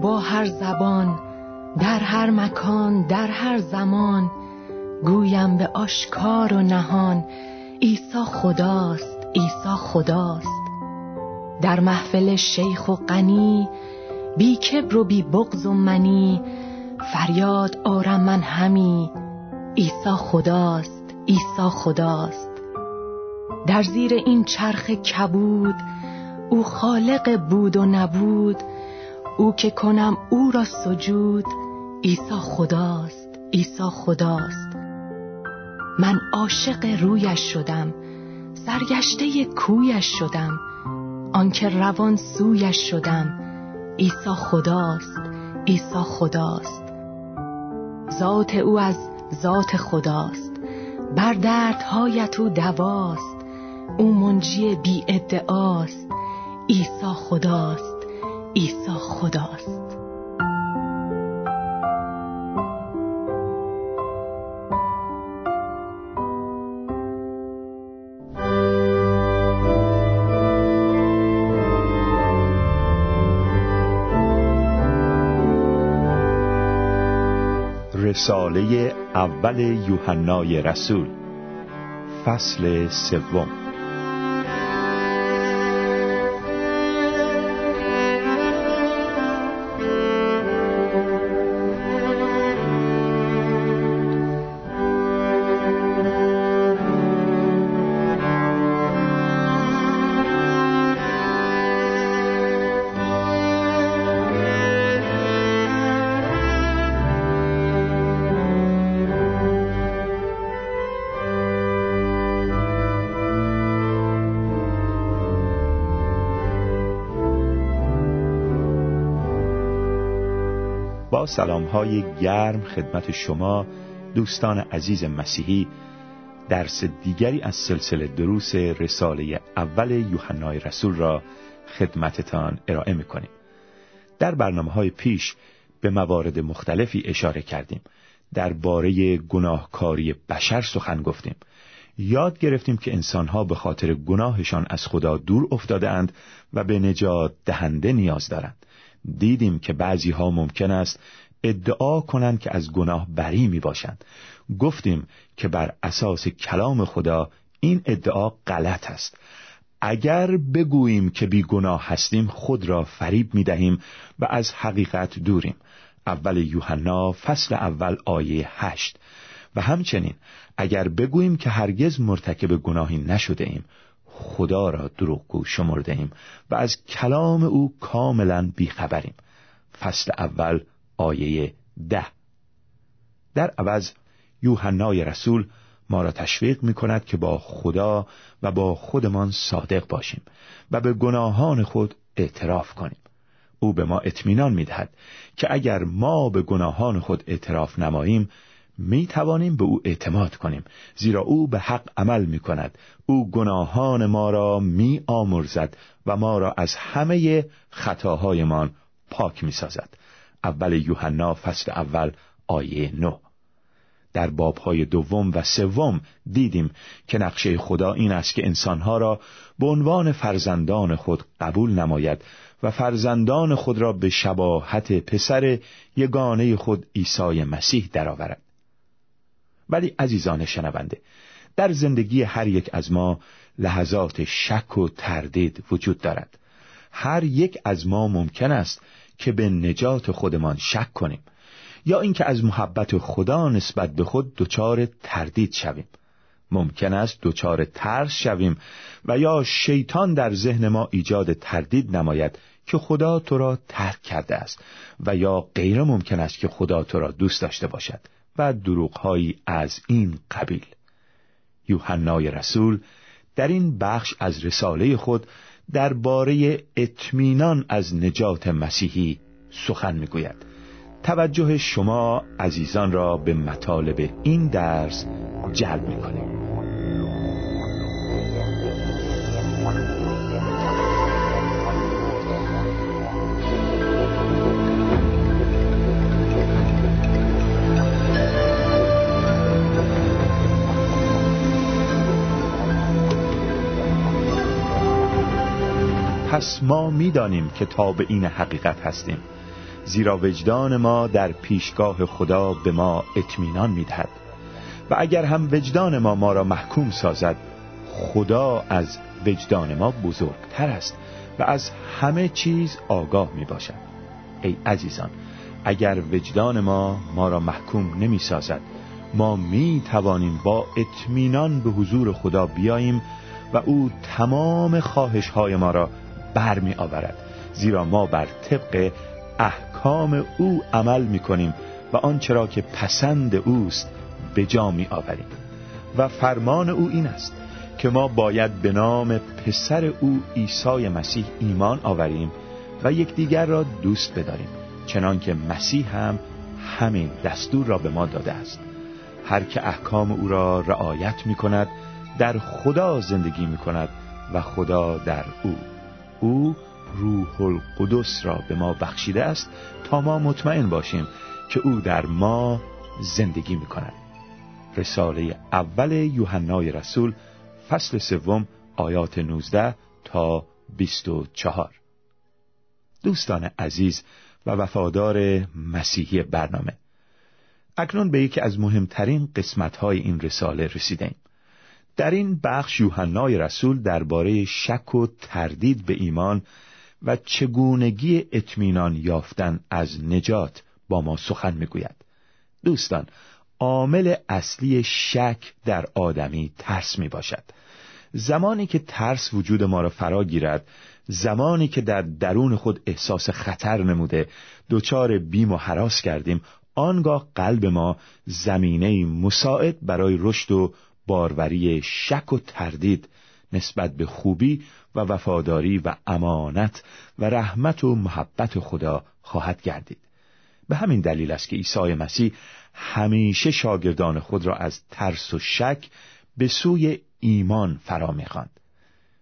با هر زبان در هر مکان در هر زمان گویم به آشکار و نهان عیسی خداست عیسی خداست. در محفل شیخ و غنی بی کبر و بی بغض و منی فریاد آرم من همی عیسی خداست عیسی خداست. در زیر این چرخ کبود او خالق بود و نبود او که کنم او را سجود عیسی خداست عیسی خداست. من عاشق رویش شدم سرگشته کویش شدم آنکه روان سویش شدم. عیسی خداست عیسی خداست. ذات او از ذات خداست. بر دردهایت او دواست. او منجی بی ادعاست. عیسی خداست. عیسی خداست. رساله اول یوحنای رسول فصل سوم. سلام های گرم خدمت شما دوستان عزیز مسیحی درس دیگری از سلسله دروس رساله اول یوحنای رسول را خدمتتان ارائه می‌کنیم. در برنامه های پیش به موارد مختلفی اشاره کردیم. درباره گناهکاری بشر سخن گفتیم. یاد گرفتیم که انسانها به خاطر گناهشان از خدا دور افتاده اند و به نجات دهنده نیاز دارند. دیدیم که بعضی ها ممکن است ادعا کنند که از گناه بری می باشند گفتیم که بر اساس کلام خدا این ادعا غلط است. اگر بگوییم که بی گناه هستیم خود را فریب می دهیم و از حقیقت دوریم. اول یوحنا فصل اول آیه هشت. و همچنین اگر بگوییم که هرگز مرتکب گناهی نشده ایم خدا را دروغگو شمرده ایم و از کلام او کاملا بیخبریم. فصل اول آیه ده. در عوض یوحنای رسول ما را تشویق می کند که با خدا و با خودمان صادق باشیم و به گناهان خود اعتراف کنیم. او به ما اطمینان می دهد که اگر ما به گناهان خود اعتراف نماییم می توانیم به او اعتماد کنیم زیرا او به حق عمل می کند او گناهان ما را می آمرزد و ما را از همه خطاهایمان پاک می سازد اول یوحنا فصل اول آیه نو در بابهای دوم و سوم دیدیم که نقشه خدا این است که انسانها را به عنوان فرزندان خود قبول نماید و فرزندان خود را به شباهت پسر یگانه خود عیسی مسیح درآورد. ولی عزیزان شنونده در زندگی هر یک از ما لحظات شک و تردید وجود دارد. هر یک از ما ممکن است که به نجات خودمان شک کنیم یا اینکه از محبت خدا نسبت به خود دچار تردید شویم. ممکن است دچار ترس شویم و یا شیطان در ذهن ما ایجاد تردید نماید که خدا تو را ترک کرده است و یا غیر ممکن است که خدا تو را دوست داشته باشد. دروغهایی از این قبیل. یوحنای رسول در این بخش از رساله خود درباره اطمینان از نجات مسیحی سخن می‌گوید. توجه شما عزیزان را به مطالب این درس جلب می‌کنیم. پس ما می‌دانیم که تا به این حقیقت هستیم. زیرا وجدان ما در پیشگاه خدا به ما اطمینان می‌دهد. و اگر هم وجدان ما ما را محکوم سازد خدا از وجدان ما بزرگتر است و از همه چیز آگاه می باشد ای عزیزان اگر وجدان ما ما را محکوم نمی سازد ما می توانیم با اطمینان به حضور خدا بیاییم و او تمام خواهش های ما را برمی آورد زیرا ما بر طبق احکام او عمل می کنیم و آنچه را که پسند اوست به جا می آوریم و فرمان او این است که ما باید به نام پسر او عیسی مسیح ایمان آوریم و یکدیگر را دوست بداریم چنانکه مسیح هم همین دستور را به ما داده است. هر که احکام او را رعایت می کند در خدا زندگی می کند و خدا در او او روح القدس را به ما بخشیده است تا ما مطمئن باشیم که او در ما زندگی می کند رساله اول یوحنای رسول فصل سوم آیات 19 تا 24 دوستان عزیز و وفادار مسیحی برنامه اکنون به یکی از مهمترین قسمت‌های این رساله رسیدیم در این بخش یوحنای رسول درباره شک و تردید به ایمان و چگونگی اطمینان یافتن از نجات با ما سخن می‌گوید. دوستان عامل اصلی شک در آدمی ترس می باشد زمانی که ترس وجود ما را فرا گیرد زمانی که در درون خود احساس خطر نموده دچار بیم و حراس کردیم آنگاه قلب ما زمینه مساعد برای رشد و باروری شک و تردید نسبت به خوبی و وفاداری و امانت و رحمت و محبت خدا خواهد گردید. به همین دلیل است که عیسی مسیح همیشه شاگردان خود را از ترس و شک به سوی ایمان فرا می‌خواند.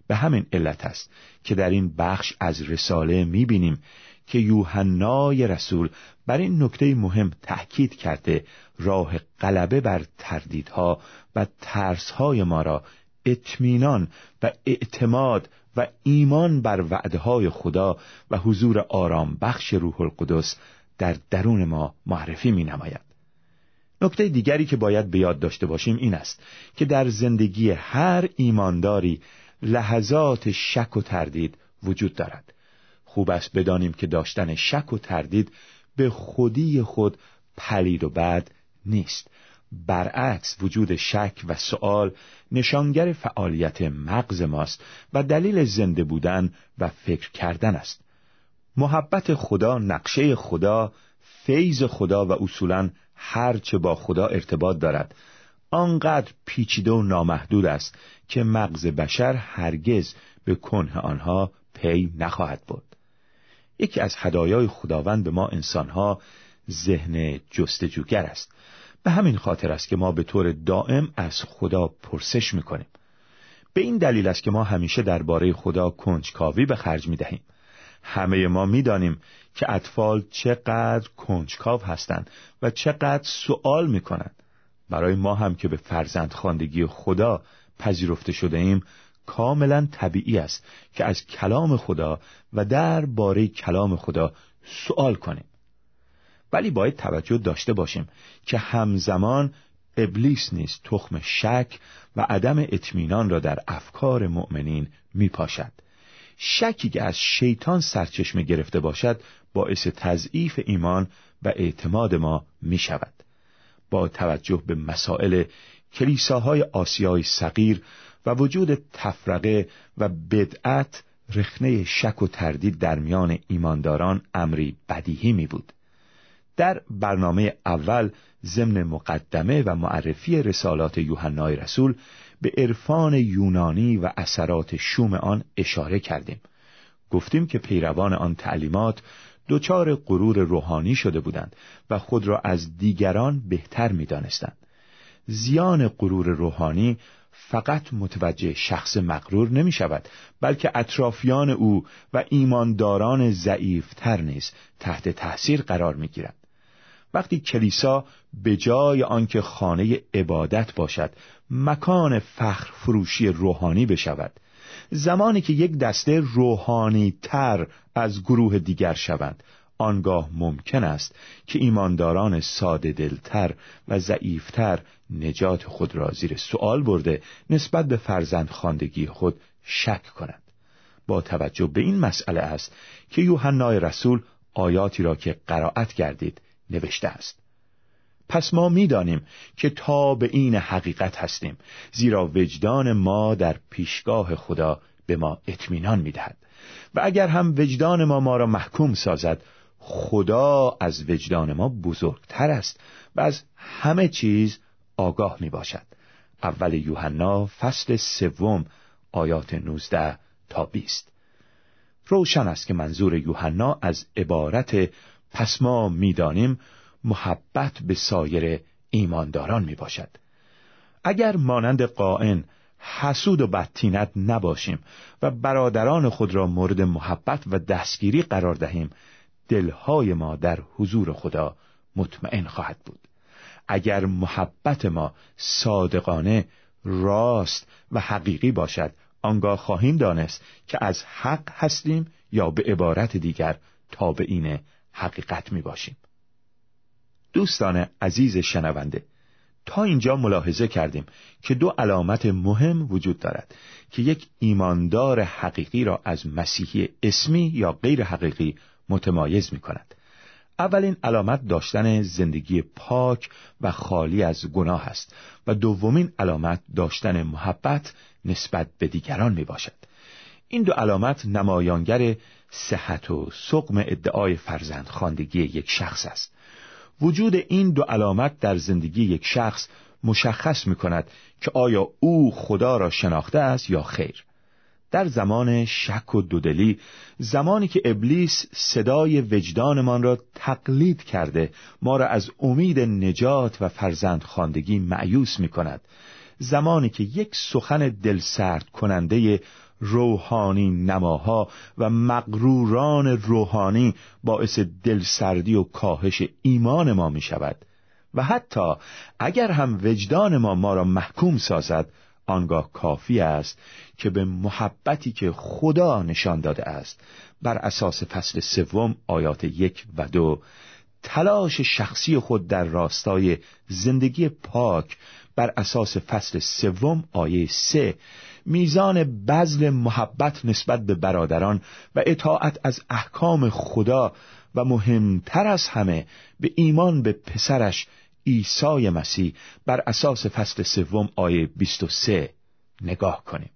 به همین علت است که در این بخش از رساله می‌بینیم که یوحنای رسول بر این نکته مهم تأکید کرده راه غلبه بر تردیدها و ترسهای ما را اطمینان و اعتماد و ایمان بر وعدهای خدا و حضور آرام بخش روح القدس در درون ما معرفی می نماید. نکته دیگری که باید به یاد داشته باشیم این است که در زندگی هر ایمانداری لحظات شک و تردید وجود دارد خوب است بدانیم که داشتن شک و تردید به خودی خود پلید و بد نیست. برعکس وجود شک و سؤال نشانگر فعالیت مغز ماست و دلیل زنده بودن و فکر کردن است. محبت خدا نقشه خدا فیض خدا و اصولا هرچه با خدا ارتباط دارد. آنقدر پیچیده و نامحدود است که مغز بشر هرگز به کنه آنها پی نخواهد بود یکی از هدایای خداوند به ما انسانها ذهن جستجوگر است. به همین خاطر است که ما به طور دائم از خدا پرسش می‌کنیم. به این دلیل است که ما همیشه درباره خدا کنجکاوی به خرج می‌دهیم. همه ما می‌دانیم که اطفال چقدر کنجکاو هستند و چقدر سوال می‌کنند. برای ما هم که به فرزند خاندگی خدا پذیرفته شده ایم کاملا طبیعی است که از کلام خدا و در باره کلام خدا سوال کنیم ولی باید توجه داشته باشیم که همزمان ابلیس نیست تخم شک و عدم اطمینان را در افکار مؤمنین میپاشد شکی که از شیطان سرچشمه گرفته باشد باعث تضعیف ایمان و اعتماد ما می شود. با توجه به مسائل کلیساهای آسیای صغیر و وجود تفرقه و بدعت رخنه شک و تردید در میان ایمانداران امری بدیهی می بود. در برنامه اول ضمن مقدمه و معرفی رسالات یوحنای رسول به عرفان یونانی و اثرات شوم آن اشاره کردیم گفتیم که پیروان آن تعلیمات دچار غرور روحانی شده بودند و خود را از دیگران بهتر می‌دانستند زیان غرور روحانی فقط متوجه شخص مغرور نمی شود بلکه اطرافیان او و ایمانداران ضعیفتر نیز تحت تأثیر قرار می گیرند. وقتی کلیسا به جای آنکه خانه عبادت باشد مکان فخر فروشی روحانی بشود زمانی که یک دسته روحانی تر از گروه دیگر شوند آنگاه ممکن است که ایمانداران ساده دلتر و ضعیفتر نجات خود را زیر سوال برده نسبت به فرزند خاندگی خود شک کنند. با توجه به این مسئله است که یوحنای رسول آیاتی را که قرائت کردید نوشته است. پس ما می‌دانیم که تا به این حقیقت هستیم زیرا وجدان ما در پیشگاه خدا به ما اطمینان می‌دهد. و اگر هم وجدان ما ما را محکوم سازد خدا از وجدان ما بزرگتر است و از همه چیز آگاه می باشد. اول یوحنا فصل سوم آیات 19 تا 20 روشن است که منظور یوحنا از عبارت پس ما می‌دانیم محبت به سایر ایمانداران می باشد. اگر مانند قائن حسود و بدتینت نباشیم و برادران خود را مورد محبت و دستگیری قرار دهیم دلهای ما در حضور خدا مطمئن خواهد بود. اگر محبت ما صادقانه راست و حقیقی باشد آنگاه خواهیم دانست که از حق هستیم یا به عبارت دیگر تابعین حقیقت می باشیم. دوستان عزیز شنونده تا اینجا ملاحظه کردیم که دو علامت مهم وجود دارد که یک ایماندار حقیقی را از مسیحی اسمی یا غیر حقیقی متمایز می کند اولین علامت داشتن زندگی پاک و خالی از گناه است و دومین علامت داشتن محبت نسبت به دیگران می باشد این دو علامت نمایانگر صحت و سقم ادعای فرزند خاندگی یک شخص است. وجود این دو علامت در زندگی یک شخص مشخص می کند که آیا او خدا را شناخته است یا خیر. در زمان شک و دودلی زمانی که ابلیس صدای وجدانمان را تقلید کرده ما را از امید نجات و فرزند خاندگی معیوس می کند زمانی که یک سخن دلسرد کننده روحانی نماها و مغروران روحانی باعث دلسردی و کاهش ایمان ما می شود و حتی اگر هم وجدان ما ما را محکوم سازد آنگاه کافی است که به محبتی که خدا نشان داده است بر اساس فصل سوم آیات یک و دو تلاش شخصی خود در راستای زندگی پاک بر اساس فصل سوم آیه سه میزان بذل محبت نسبت به برادران و اطاعت از احکام خدا و مهمتر از همه به ایمان به پسرش عیسی مسیح بر اساس فصل سوم آیه 23 نگاه کنیم.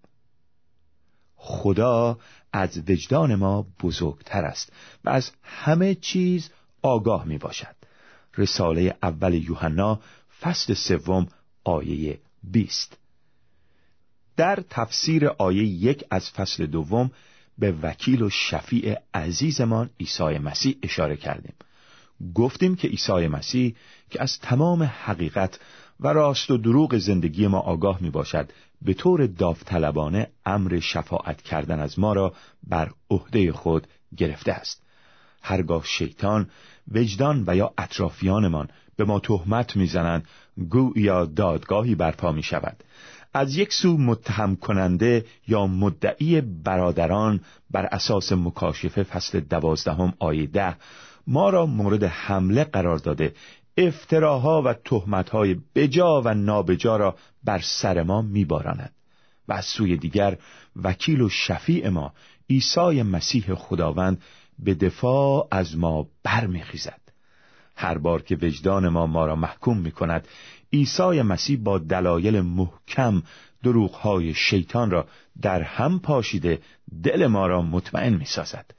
خدا از وجدان ما بزرگتر است و از همه چیز آگاه می باشد. رساله اول یوحنا فصل سوم آیه 20 در تفسیر آیه یک از فصل دوم به وکیل و شفیع عزیزمان عیسی مسیح اشاره کردیم. گفتیم که عیسی مسیح که از تمام حقیقت و راست و دروغ زندگی ما آگاه می باشد به طور داوطلبانه امر شفاعت کردن از ما را بر عهده خود گرفته است. هرگاه شیطان وجدان و یا اطرافیانمان به ما تهمت می‌زنند یا دادگاهی برپا می شود از یک سو متهم کننده یا مدعی برادران بر اساس مکاشفه فصل دوازدهم آیه ده ما را مورد حمله قرار داده افتراها و تهمتهای بجا و نابجا را بر سر ما میباراند و از سوی دیگر وکیل و شفیع ما عیسی مسیح خداوند به دفاع از ما برمیخیزد هر بار که وجدان ما ما را محکوم می کند عیسی مسیح با دلایل محکم دروغهای شیطان را در هم پاشیده دل ما را مطمئن می سازد.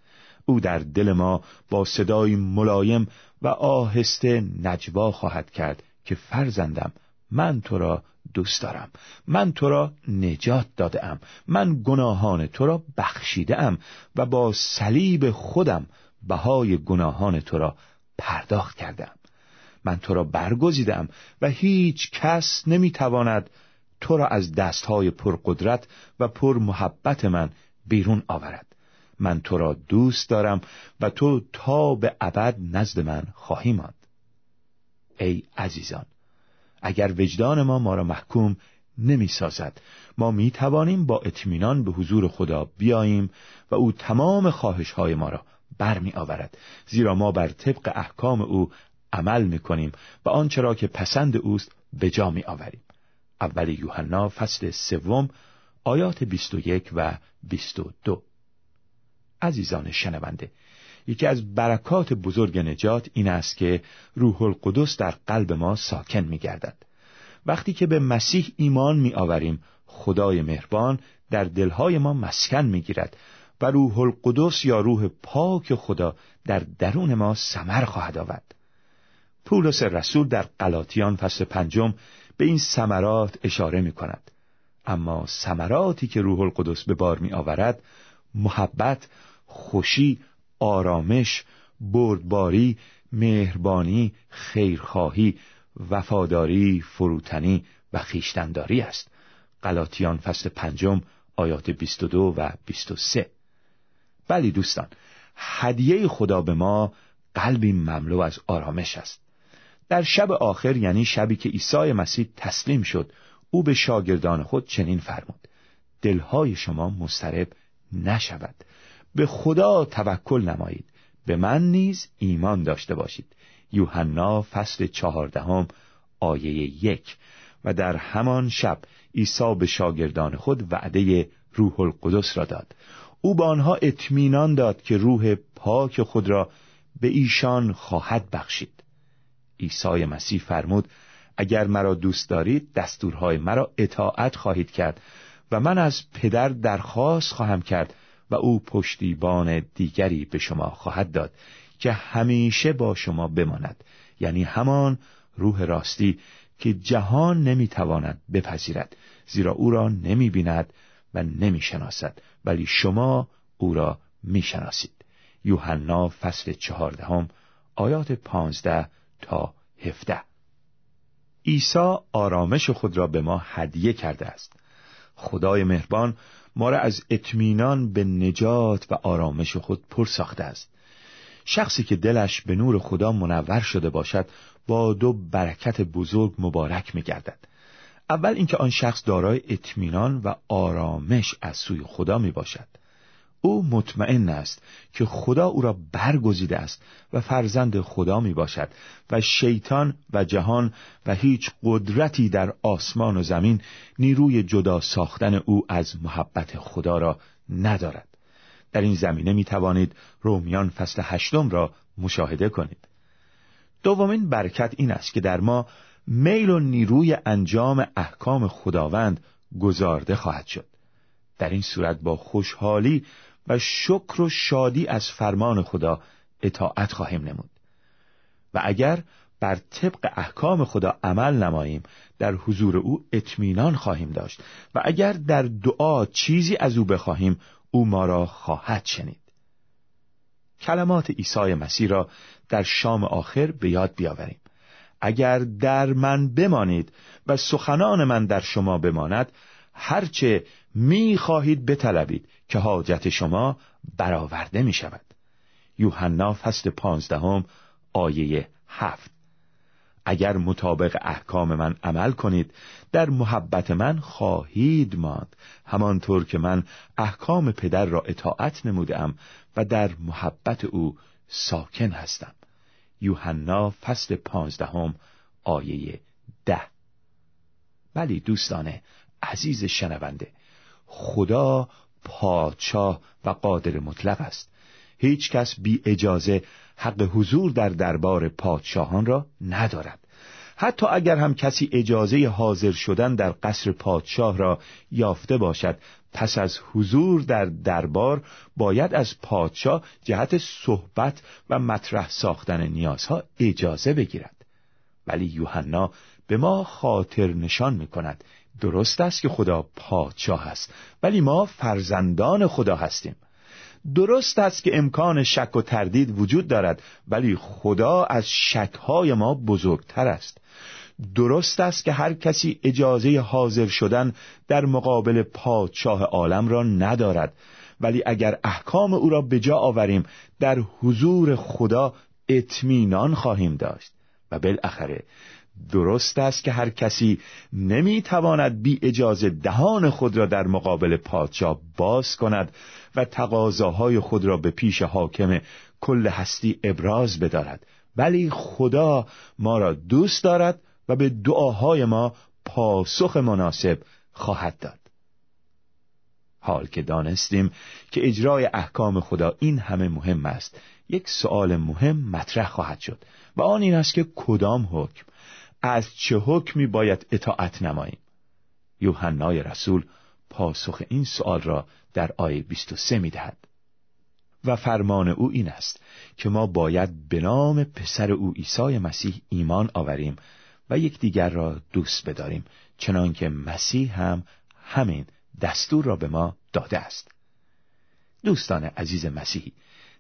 او در دل ما با صدای ملایم و آهسته نجوا خواهد کرد که فرزندم من تو را دوست دارم. من تو را نجات داده ام من گناهان تو را بخشیده ام و با صلیب خودم بهای گناهان تو را پرداخت کردم من تو را برگزیدم و هیچ کس نمی‌تواند تو را از دستهای پرقدرت و پر محبت من بیرون آورد. من تو را دوست دارم و تو تا به ابد نزد من خواهی ماند. ای عزیزان اگر وجدان ما ما را محکوم نمی سازد ما می توانیم با اطمینان به حضور خدا بیاییم و او تمام خواهش های ما را برمی آورد. زیرا ما بر طبق احکام او عمل می کنیم و آنچه را که پسند اوست به جا می آوریم. اول یوحنا فصل سوم آیات 21 و 22 عزیزان شنونده یکی از برکات بزرگ نجات این است که روح القدس در قلب ما ساکن می گردد. وقتی که به مسیح ایمان می آوریم خدای مهربان در دلهای ما مسکن می گیرد و روح القدس یا روح پاک خدا در درون ما سمر خواهد آورد. پولس رسول در قلاتیان فصل پنجم به این سمرات اشاره می کند. اما سمراتی که روح القدس به بار می آورد محبت، خوشی، آرامش، بردباری، مهربانی، خیرخواهی، وفاداری، فروتنی و خیشتنداری است. قلاتیان فصل پنجم آیات 22 و 23 بلی دوستان هدیه خدا به ما قلبی مملو از آرامش است. در شب آخر یعنی شبی که عیسی مسیح تسلیم شد او به شاگردان خود چنین فرمود دلهای شما مسترب نشود. به خدا توکل نمایید. به من نیز ایمان داشته باشید. یوحنا فصل چهاردهم آیه یک. و در همان شب عیسی به شاگردان خود وعده روح القدس را داد. او به آنها اطمینان داد که روح پاک خود را به ایشان خواهد بخشید. عیسی مسیح فرمود اگر مرا دوست دارید دستورهای مرا اطاعت خواهید کرد و من از پدر درخواست خواهم کرد و او پشتیبان دیگری به شما خواهد داد که همیشه با شما بماند. یعنی همان روح راستی که جهان نمی‌تواند بپذیرد زیرا او را نمی بیند و نمی شناسد ولی شما او را می شناسید یوحنا فصل چهاردهم آیات پانزده تا هفده. عیسی آرامش خود را به ما هدیه کرده است. خدای مهربان ما را از اطمینان به نجات و آرامش خود پر ساخته است شخصی که دلش به نور خدا منور شده باشد با دو برکت بزرگ مبارک می گردد. اول اینکه آن شخص دارای اطمینان و آرامش از سوی خدا می باشد. او مطمئن است که خدا او را برگزیده است و فرزند خدا می باشد و شیطان و جهان و هیچ قدرتی در آسمان و زمین نیروی جدا ساختن او از محبت خدا را ندارد. در این زمینه می توانید رومیان فصل هشتم را مشاهده کنید. دومین برکت این است که در ما میل و نیروی انجام احکام خداوند گذارده خواهد شد. در این صورت با خوشحالی و شکر و شادی از فرمان خدا اطاعت خواهیم نمود. و اگر بر طبق احکام خدا عمل نماییم در حضور او اطمینان خواهیم داشت. و اگر در دعا چیزی از او بخواهیم او ما را خواهد شنید. کلمات عیسی مسیح را در شام آخر به یاد بیاوریم. اگر در من بمانید و سخنان من در شما بماند هرچه می خواهید بطلبید که حاجت شما برآورده می شود یوحنا فصل پانزدهم آیه هفت. اگر مطابق احکام من عمل کنید در محبت من خواهید ماند. همانطور که من احکام پدر را اطاعت نمودم و در محبت او ساکن هستم. یوحنا فصل پانزدهم آیه ده. ولی دوستان عزیز شنونده خدا پادشاه و قادر مطلق است. هیچ کس بی اجازه حق حضور در دربار پادشاهان را ندارد. حتی اگر هم کسی اجازه حاضر شدن در قصر پادشاه را یافته باشد پس از حضور در دربار باید از پادشاه جهت صحبت و مطرح ساختن نیازها اجازه بگیرد. ولی یوحنا به ما خاطر نشان می کند درست است که خدا پادشاه است ولی ما فرزندان خدا هستیم. درست است که امکان شک و تردید وجود دارد ولی خدا از شکهای ما بزرگتر است. درست است که هر کسی اجازه حاضر شدن در مقابل پادشاه عالم را ندارد ولی اگر احکام او را به جا آوریم در حضور خدا اطمینان خواهیم داشت. و بالاخره درست است که هر کسی نمی‌تواند بی اجازه دهان خود را در مقابل پادشاه باز کند و تقاضاهای خود را به پیش حاکم کل هستی ابراز بدارد. ولی خدا ما را دوست دارد و به دعاهای ما پاسخ مناسب خواهد داد. حال که دانستیم که اجرای احکام خدا این همه مهم است. یک سؤال مهم مطرح خواهد شد و آن این است که کدام حکم؟ از چه حکمی باید اطاعت نماییم؟ یوحنای رسول پاسخ این سؤال را در آیه 23 می دهد. و فرمان او این است که ما باید به نام پسر او عیسی مسیح ایمان آوریم و یکدیگر را دوست بداریم چنانکه مسیح هم همین دستور را به ما داده است. دوستان عزیز مسیحی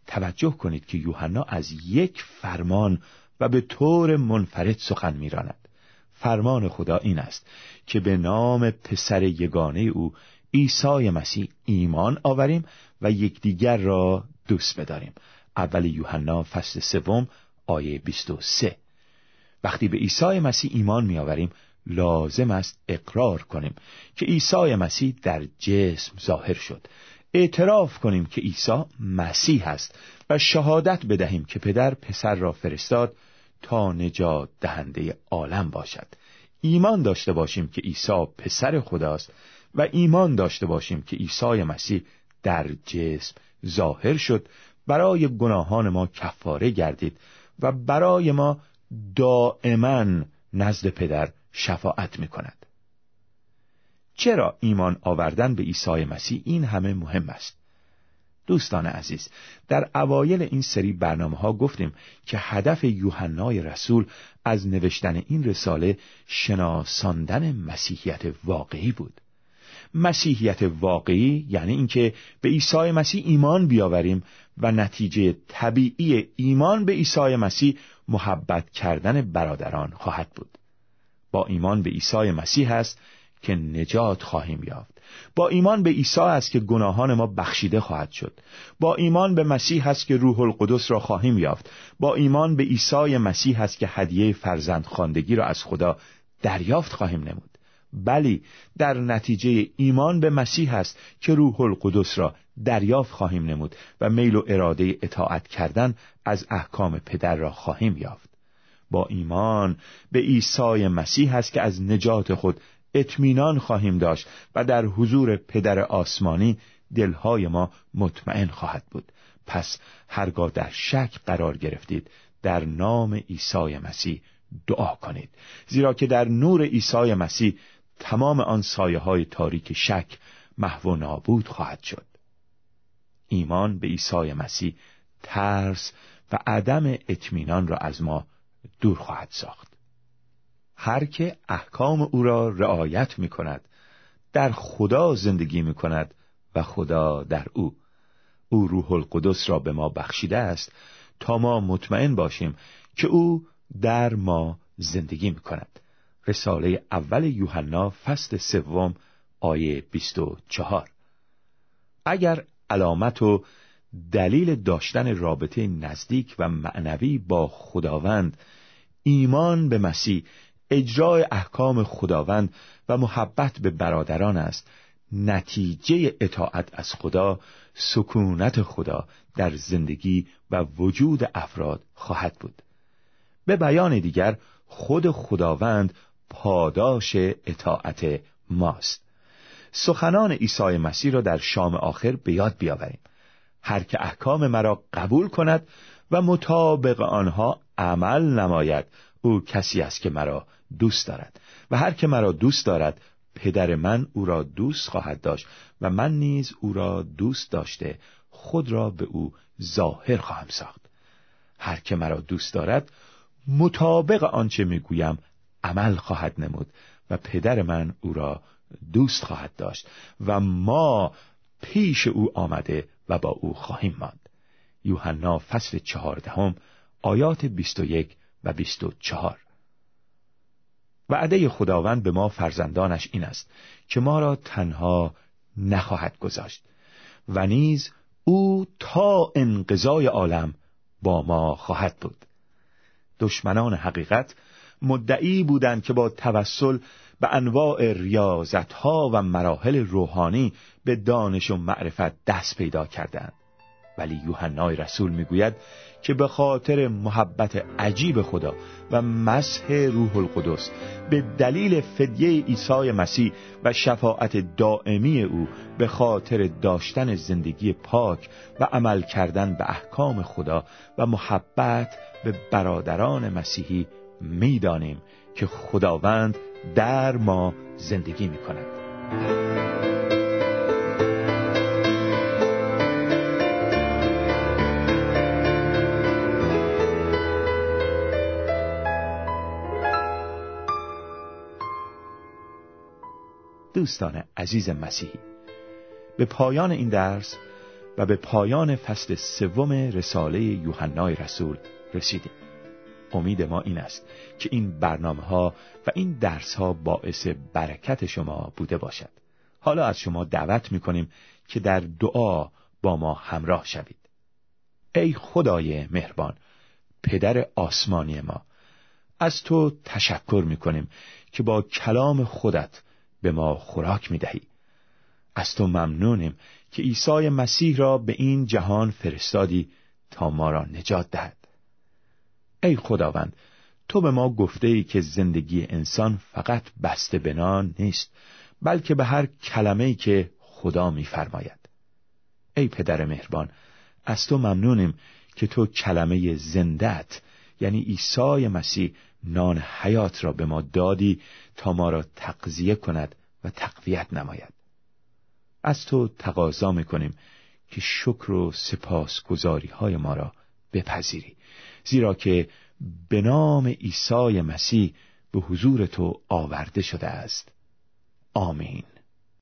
توجه کنید که یوحنا از یک فرمان و به طور منفرد سخن میراند. فرمان خدا این است که به نام پسر یگانه او عیسی مسیح ایمان آوریم و یکدیگر را دوست بداریم. اول یوحنا فصل سوم آیه 23 وقتی به عیسی مسیح ایمان میآوریم لازم است اقرار کنیم که عیسی مسیح در جسم ظاهر شد. اعتراف کنیم که عیسی مسیح است و شهادت بدهیم که پدر پسر را فرستاد تا نجات دهنده عالم باشد. ایمان داشته باشیم که عیسی پسر خداست و ایمان داشته باشیم که عیسی مسیح در جسم ظاهر شد. برای گناهان ما کفاره گردید و برای ما دائما نزد پدر شفاعت می کند. چرا ایمان آوردن به عیسی مسیح این همه مهم است؟ دوستان عزیز در اوایل این سری برنامه ها گفتیم که هدف یوحنای رسول از نوشتن این رساله شناساندن مسیحیت واقعی بود مسیحیت واقعی یعنی اینکه به عیسی مسیح ایمان بیاوریم و نتیجه طبیعی ایمان به عیسی مسیح محبت کردن برادران خواهد بود با ایمان به عیسی مسیح است که نجات خواهیم یافت. با ایمان به عیسی است که گناهان ما بخشیده خواهد شد. با ایمان به مسیح است که روح القدس را خواهیم یافت. با ایمان به عیسی مسیح است که هدیه فرزند خواندگی را از خدا دریافت خواهیم نمود. بلی در نتیجه ایمان به مسیح است که روح القدس را دریافت خواهیم نمود و میل و اراده اطاعت کردن از احکام پدر را خواهیم یافت. با ایمان به عیسی مسیح است که از نجات خود اطمینان خواهیم داشت و در حضور پدر آسمانی دلهای ما مطمئن خواهد بود. پس هرگاه در شک قرار گرفتید در نام عیسی مسیح دعا کنید. زیرا که در نور عیسی مسیح تمام آن سایه های تاریک شک محو نابود خواهد شد. ایمان به عیسی مسیح ترس و عدم اطمینان را از ما دور خواهد ساخت. هر که احکام او را رعایت می کند در خدا زندگی می کند و خدا در او. او روح القدس را به ما بخشیده است تا ما مطمئن باشیم که او در ما زندگی می کند رساله اول یوحنا فصل سوم آیه 24 اگر علامت و دلیل داشتن رابطه نزدیک و معنوی با خداوند ایمان به مسیح اجرای احکام خداوند و محبت به برادران است. نتیجه اطاعت از خدا سکونت خدا در زندگی و وجود افراد خواهد بود. به بیان دیگر خود خداوند پاداش اطاعت ماست. سخنان عیسی مسیح را در شام آخر به یاد بیاوریم. هر که احکام مرا قبول کند و مطابق آنها عمل نماید. او کسی است که مرا دوست دارد. و هر که مرا دوست دارد پدر من او را دوست خواهد داشت و من نیز او را دوست داشته خود را به او ظاهر خواهم ساخت. هر که مرا دوست دارد مطابق آنچه می‌گویم عمل خواهد نمود و پدر من او را دوست خواهد داشت و ما پیش او آمده و با او خواهیم ماند. یوحنا فصل چهاردهم آیات بیست و یک و بیست و چهار. وعده خداوند به ما فرزندانش این است که ما را تنها نخواهد گذاشت و نیز او تا انقضای عالم با ما خواهد بود. دشمنان حقیقت مدعی بودند که با توسل به انواع ریاضتها و مراحل روحانی به دانش و معرفت دست پیدا کردند. ولی یوحنای رسول می‌گوید که به خاطر محبت عجیب خدا و مسح روح القدس به دلیل فدیه عیسی مسیح و شفاعت دائمی او به خاطر داشتن زندگی پاک و عمل کردن به احکام خدا و محبت به برادران مسیحی می‌دانیم که خداوند در ما زندگی می کند. دوستان عزیز مسیحی. به پایان این درس و به پایان فصل سوم رساله یوحنای رسول رسیدیم. امید ما این است که این برنامه ها و این درس ها باعث برکت شما بوده باشد. حالا از شما دعوت می کنیم که در دعا با ما همراه شوید. ای خدای مهربان پدر آسمانی ما از تو تشکر می کنیم که با کلام خودت به ما خوراک می دهی. از تو ممنونیم که عیسی مسیح را به این جهان فرستادی تا ما را نجات دهد. ای خداوند تو به ما گفته ای که زندگی انسان فقط بسته به نیست بلکه به هر کلمه ای که خدا میفرماید ای پدر مهربان از تو ممنونیم که تو کلمه زندت یعنی عیسی مسیح نان حیات را به ما دادی تا ما را تقضیه کند و تقویت نماید. از تو تقاضا می‌کنیم که شکر و سپاسگزاری های ما را بپذیری زیرا که به نام عیسی مسیح به حضور تو آورده شده است. آمین.